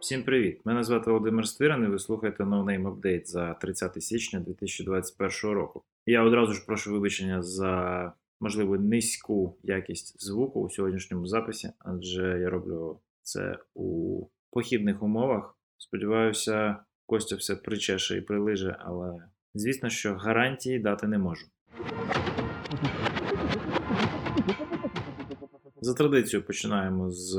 Всім привіт! Мене звати Володимир Стиран і ви слухаєте No Name Update за 30 січня 2021 року. Я одразу ж прошу вибачення за можливо низьку якість звуку у сьогоднішньому записі, адже я роблю це у похідних умовах. Сподіваюся, Костя все причеше і прилиже, але звісно, що гарантії дати не можу. За традицією починаємо з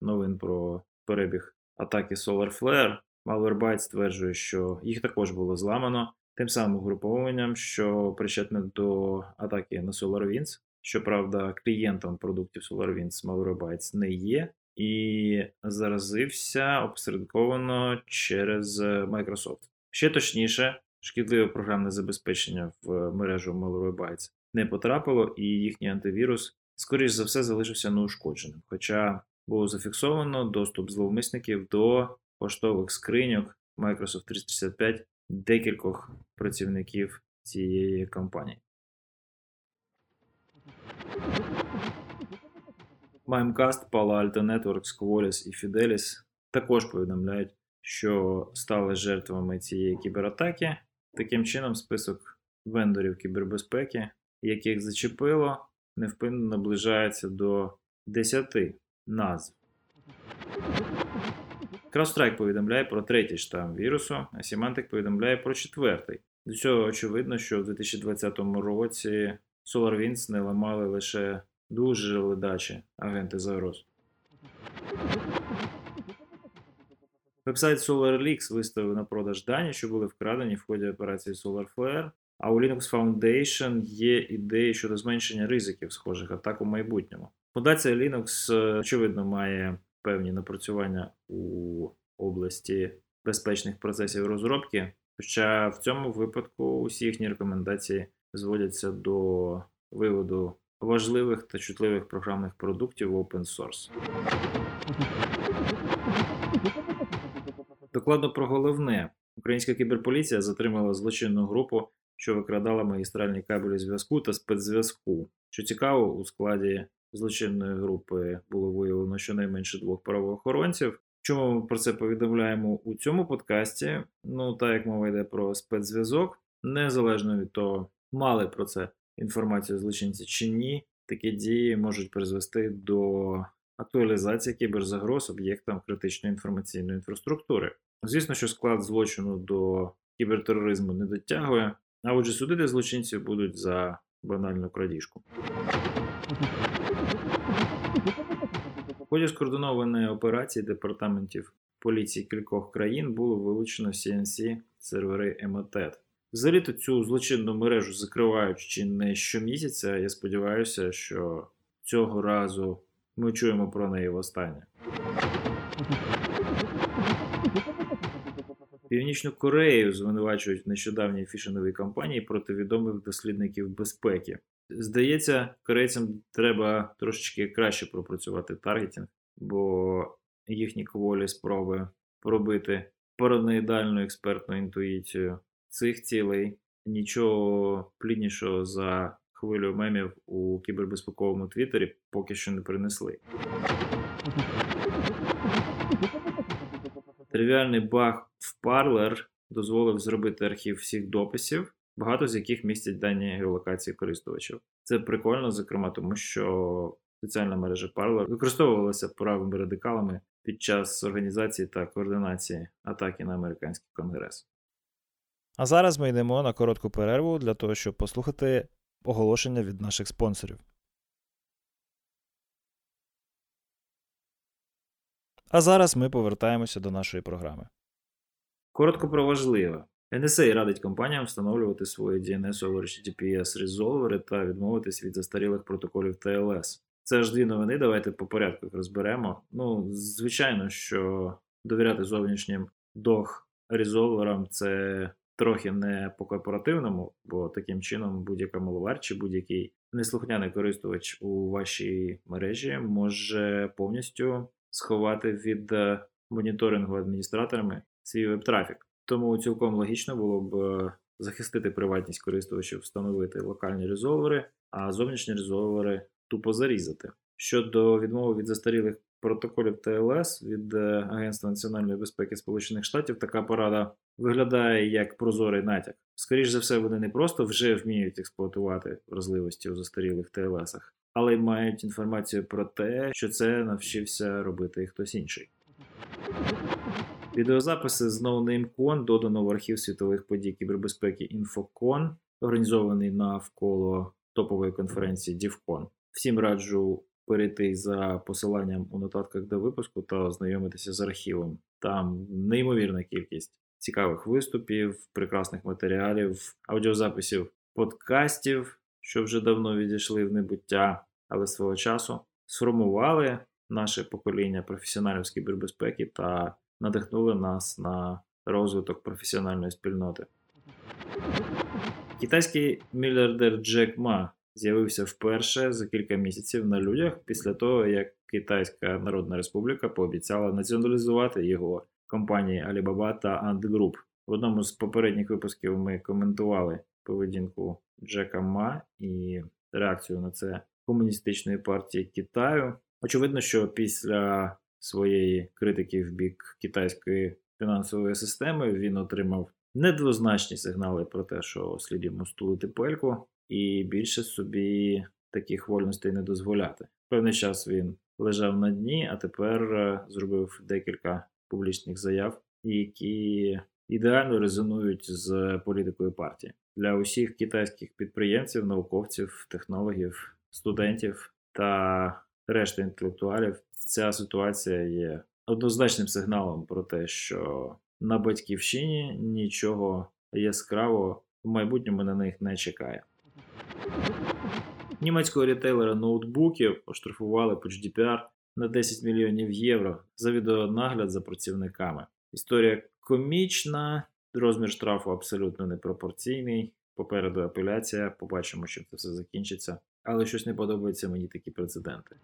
новин про перебіг атаки SolarFlare. Malwarebytes стверджує, що їх також було зламано тим самим угруповуванням, що причетне до атаки на SolarWinds. Щоправда, клієнтом продуктів SolarWinds Malwarebytes не є, і заразився опосередковано через Microsoft. Ще точніше, шкідливе програмне забезпечення в мережу Malwarebytes не потрапило, і їхній антивірус, скоріш за все, залишився неушкодженим. Хоча було зафіксовано доступ зловмисників до поштових скриньок Microsoft 365 декількох працівників цієї компанії. Mimecast, Palo Alto Networks, Qualys і Fidelis також повідомляють, що стали жертвами цієї кібератаки. Таким чином, список вендорів кібербезпеки, яких зачепило, невпинно наближається до 10 назв. CrowdStrike повідомляє про третій штам вірусу, а Symantec повідомляє про четвертий. До цього очевидно, що в 2020 році SolarWinds не ламали лише дуже ледачі агенти загроз. Вебсайт SolarLeaks виставив на продаж дані, що були вкрадені в ході операції SolarFlare, а у Linux Foundation є ідеї щодо зменшення ризиків схожих атак у майбутньому. Фундація Linux, очевидно, має певні напрацювання у області безпечних процесів розробки, хоча в цьому випадку усі їхні рекомендації зводяться до виводу важливих та чутливих програмних продуктів в open source. Докладно про головне. Українська кіберполіція затримала злочинну групу, що викрадала магістральні кабелі зв'язку та спецзв'язку. Що цікаво, у складі злочинної групи було виявлено щонайменше двох правоохоронців. Чому ми про це повідомляємо у цьому подкасті? Ну, так як мова йде про спецзв'язок, незалежно від того, мали про це інформацію злочинці чи ні, такі дії можуть призвести до актуалізації кіберзагроз об'єктам критичної інформаційної інфраструктури. Звісно, що склад злочину до кібертероризму не дотягує, а отже, судити злочинців будуть за банальну крадіжку. В ході скоординованої операції департаментів поліції кількох країн було вилучено CNC сервери Emotet. Взагалі-то цю злочинну мережу закривають чи не щомісяця. Я сподіваюся, що цього разу ми чуємо про неї востаннє. Північну Корею звинувачують в нещодавній фішинговій кампанії проти відомих дослідників безпеки. Здається, корейцям треба трошечки краще пропрацювати таргетінг, бо їхні кволі спроби пробити параноїдальну експертну інтуїцію цих цілей нічого пліднішого за хвилю мемів у кібербезпековому твіттері поки що не принесли. Тривіальний баг в Parler дозволив зробити архів всіх дописів, багато з яких містять дані геолокації користувачів. Це прикольно, зокрема, тому що соціальна мережа Parler використовувалася правими радикалами під час організації та координації атаки на американський конгрес. А зараз ми йдемо на коротку перерву для того, щоб послухати оголошення від наших спонсорів. А зараз ми повертаємося до нашої програми. Коротко про важливе. NSA радить компаніям встановлювати свої DNS over HTTPS резолвери та відмовитись від застарілих протоколів TLS. Це ж дві новини, давайте по порядку їх розберемо. Ну, звичайно, що довіряти зовнішнім дох резолверам це трохи не по корпоративному, бо таким чином будь-яка маловар чи будь-який неслухняний користувач у вашій мережі може повністю сховати від е, моніторингу адміністраторами свій веб-трафік. Тому цілком логічно було б е, захистити приватність користувачів, встановити локальні резолвери а зовнішні резолвери тупо зарізати. Щодо відмови від застарілих протоколів ТЛС від е, Агентства національної безпеки Сполучених Штатів, така порада виглядає як прозорий натяк. Скоріше за все, вони не просто вже вміють експлуатувати вразливості у застарілих ТЛСах, але й мають інформацію про те, що це навчився робити хтось інший. Відеозаписи з NoNameCon додано в архів світових подій кібербезпеки InfoCon, організований навколо топової конференції DivCon. Всім раджу перейти за посиланням у нотатках до випуску та ознайомитися з архівом. Там неймовірна кількість цікавих виступів, прекрасних матеріалів, аудіозаписів, подкастів, що вже давно відійшли в небуття, але свого часу сформували наше покоління професіоналів з кібербезпеки та надихнули нас на розвиток професіональної спільноти. Китайський мільярдер Джек Ма з'явився вперше за кілька місяців на людях після того, як Китайська Народна Республіка пообіцяла націоналізувати його компанії Alibaba та Ant Group. В одному з попередніх випусків ми коментували поведінку Джека Ма і реакцію на це комуністичної партії Китаю. Очевидно, що після своєї критики в бік китайської фінансової системи він отримав недвозначні сигнали про те, що слід йому стулити пельку, і більше собі таких вольностей не дозволяти. Певний час він лежав на дні, а тепер е, зробив декілька публічних заяв, які ідеально резонують з політикою партії для усіх китайських підприємців, науковців, технологів, студентів та решти інтелектуалів. Ця ситуація є однозначним сигналом про те, що на батьківщині нічого яскравого в майбутньому на них не чекає. Німецького рітейлера ноутбуків оштрафували по GDPR на 10 мільйонів євро за відеонагляд за працівниками. Історія комічна, розмір штрафу абсолютно непропорційний. Попереду апеляція, побачимо, чим це все закінчиться. Але щось не подобається мені такі прецеденти.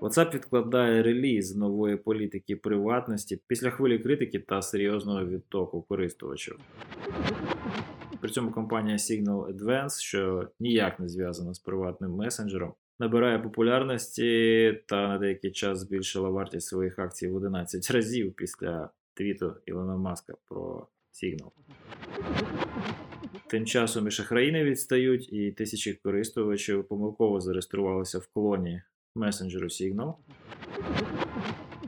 WhatsApp відкладає реліз нової політики приватності після хвилі критики та серйозного відтоку користувачів. При цьому компанія Signal Advance, що ніяк не зв'язана з приватним месенджером, набирає популярності та на деякий час збільшила вартість своїх акцій в 11 разів після твіту Ілона Маска про Signal. Тим часом і шахраї не відстають, і тисячі користувачів помилково зареєструвалися в колонії месенджеру Signal.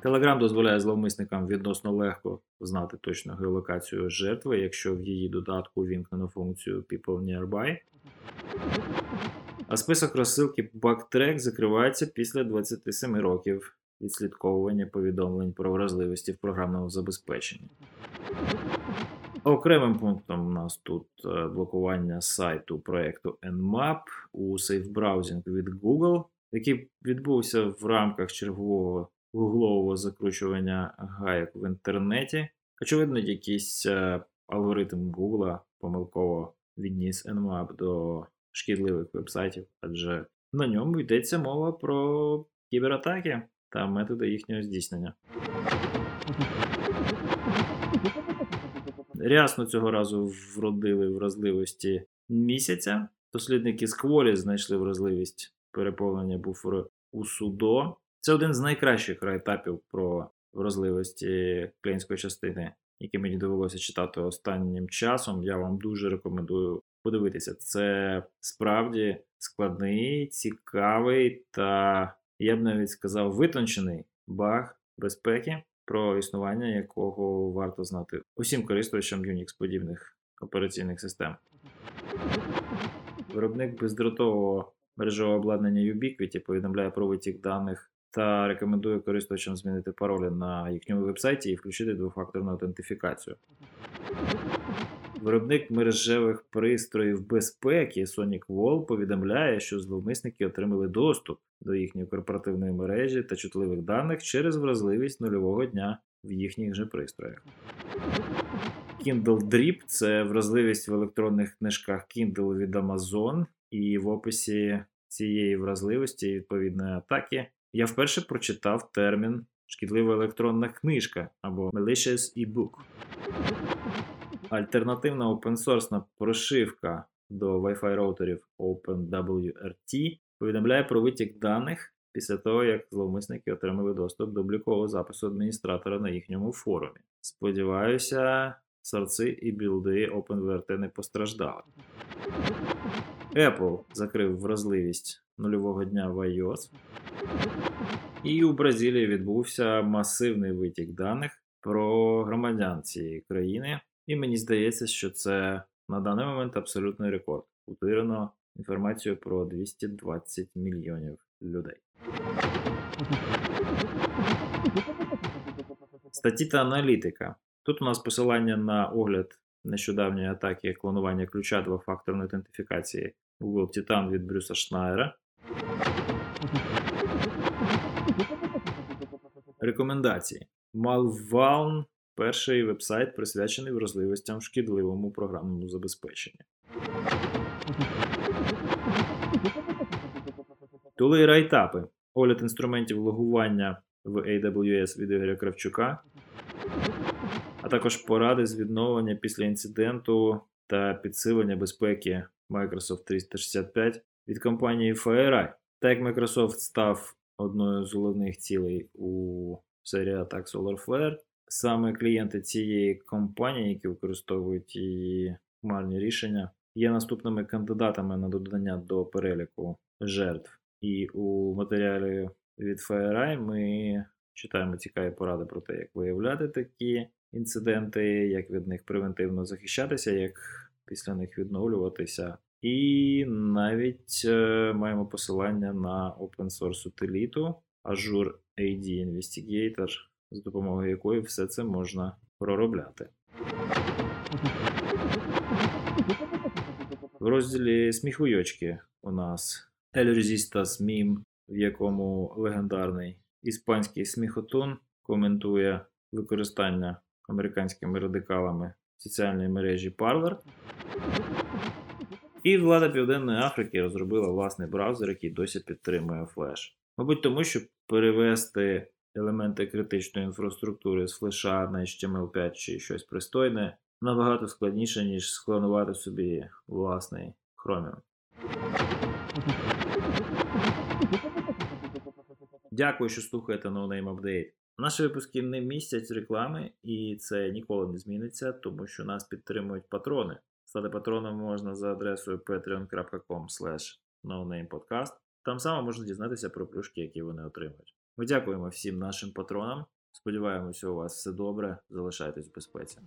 Telegram дозволяє зловмисникам відносно легко знати точну геолокацію жертви, якщо в її додатку вімкнено функцію People Nearby. А список розсилки Backtrack закривається після 27 років відслідковування повідомлень про вразливості в програмному забезпеченні. Окремим пунктом у нас тут е, блокування сайту проєкту Nmap у сейф-браузінг від Google, який відбувся в рамках чергового гуглового закручування гайок в інтернеті. Очевидно, якийсь е, алгоритм Google помилково відніс Nmap до шкідливих вебсайтів, адже на ньому йдеться мова про кібератаки та методи їхнього здійснення. Рясно цього разу вродили вразливості місяця. Дослідники з Кволі знайшли вразливість переповнення буферу у судо. Це один з найкращих райтапів про вразливості клієнтської частини, які мені довелося читати останнім часом. Я вам дуже рекомендую подивитися. Це справді складний, цікавий та, я б навіть сказав, витончений баг безпеки, про існування якого варто знати усім користувачам Unix подібних операційних систем. Виробник бездротового мережевого обладнання Ubiquiti повідомляє про витік даних та рекомендує користувачам змінити паролі на їхньому вебсайті і включити двофакторну аутентифікацію. Виробник мережевих пристроїв безпеки Sonic повідомляє, що зловмисники отримали доступ до їхньої корпоративної мережі та чутливих даних через вразливість нульового дня в їхніх же пристроях. Kindle Drip – це вразливість в електронних книжках Kindle від Amazon, і в описі цієї вразливості відповідної атаки я вперше прочитав термін шкідлива електронна книжка або malicious e-book. Альтернативна опенсорсна прошивка до Wi-Fi роутерів OpenWRT повідомляє про витік даних після того, як зловмисники отримали доступ до облікового запису адміністратора на їхньому форумі. Сподіваюся, сорці і білди OpenWRT не постраждали. Apple закрив вразливість нульового дня в iOS. І у Бразилії відбувся масивний витік даних про громадян цієї країни. І мені здається, що це на даний момент абсолютний рекорд. Утирено інформацію про 220 мільйонів людей. Статті та аналітика. Тут у нас посилання на огляд нещодавньої атаки клонування ключа двофакторної ідентифікації Google Titan від Брюса Шнайера. Рекомендації. Malvaln – перший вебсайт, присвячений вразливостям шкідливому програмному забезпеченні. Тули і райтапи. Огляд інструментів логування в AWS від Ігоря Кравчука, а також поради з відновлення після інциденту та підсилення безпеки Microsoft 365 від компанії FireEye. Так як Microsoft став одною з головних цілей у серії атак SolarFlare, саме клієнти цієї компанії, які використовують її хмарні рішення, є наступними кандидатами на додання до переліку жертв. І у матеріалі від FireEye ми читаємо цікаві поради про те, як виявляти такі інциденти, як від них превентивно захищатися, як після них відновлюватися. І навіть е, маємо посилання на open source утиліту Azure AD Investigator, з допомогою якої все це можна проробляти. В розділі сміхуйочки у нас El Resistas Meme, в якому легендарний іспанський сміхотун коментує використання американськими радикалами соціальної мережі Parler. І влада Південної Африки розробила власний браузер, який досі підтримує флеш. Мабуть, тому що перевести елементи критичної інфраструктури з флеша на HTML5 чи щось пристойне набагато складніше, ніж склонувати собі власний Chromium. Дякую, що слухаєте No Name Update. Наші випуски не містять реклами, і це ніколи не зміниться, тому що нас підтримують патрони. Стати патроном можна за адресою patreon.com nonamepodcast. Там само можна дізнатися про плюшки, які вони отримують. Ми дякуємо всім нашим патронам. Сподіваємося, у вас все добре. Залишайтесь в безпеці.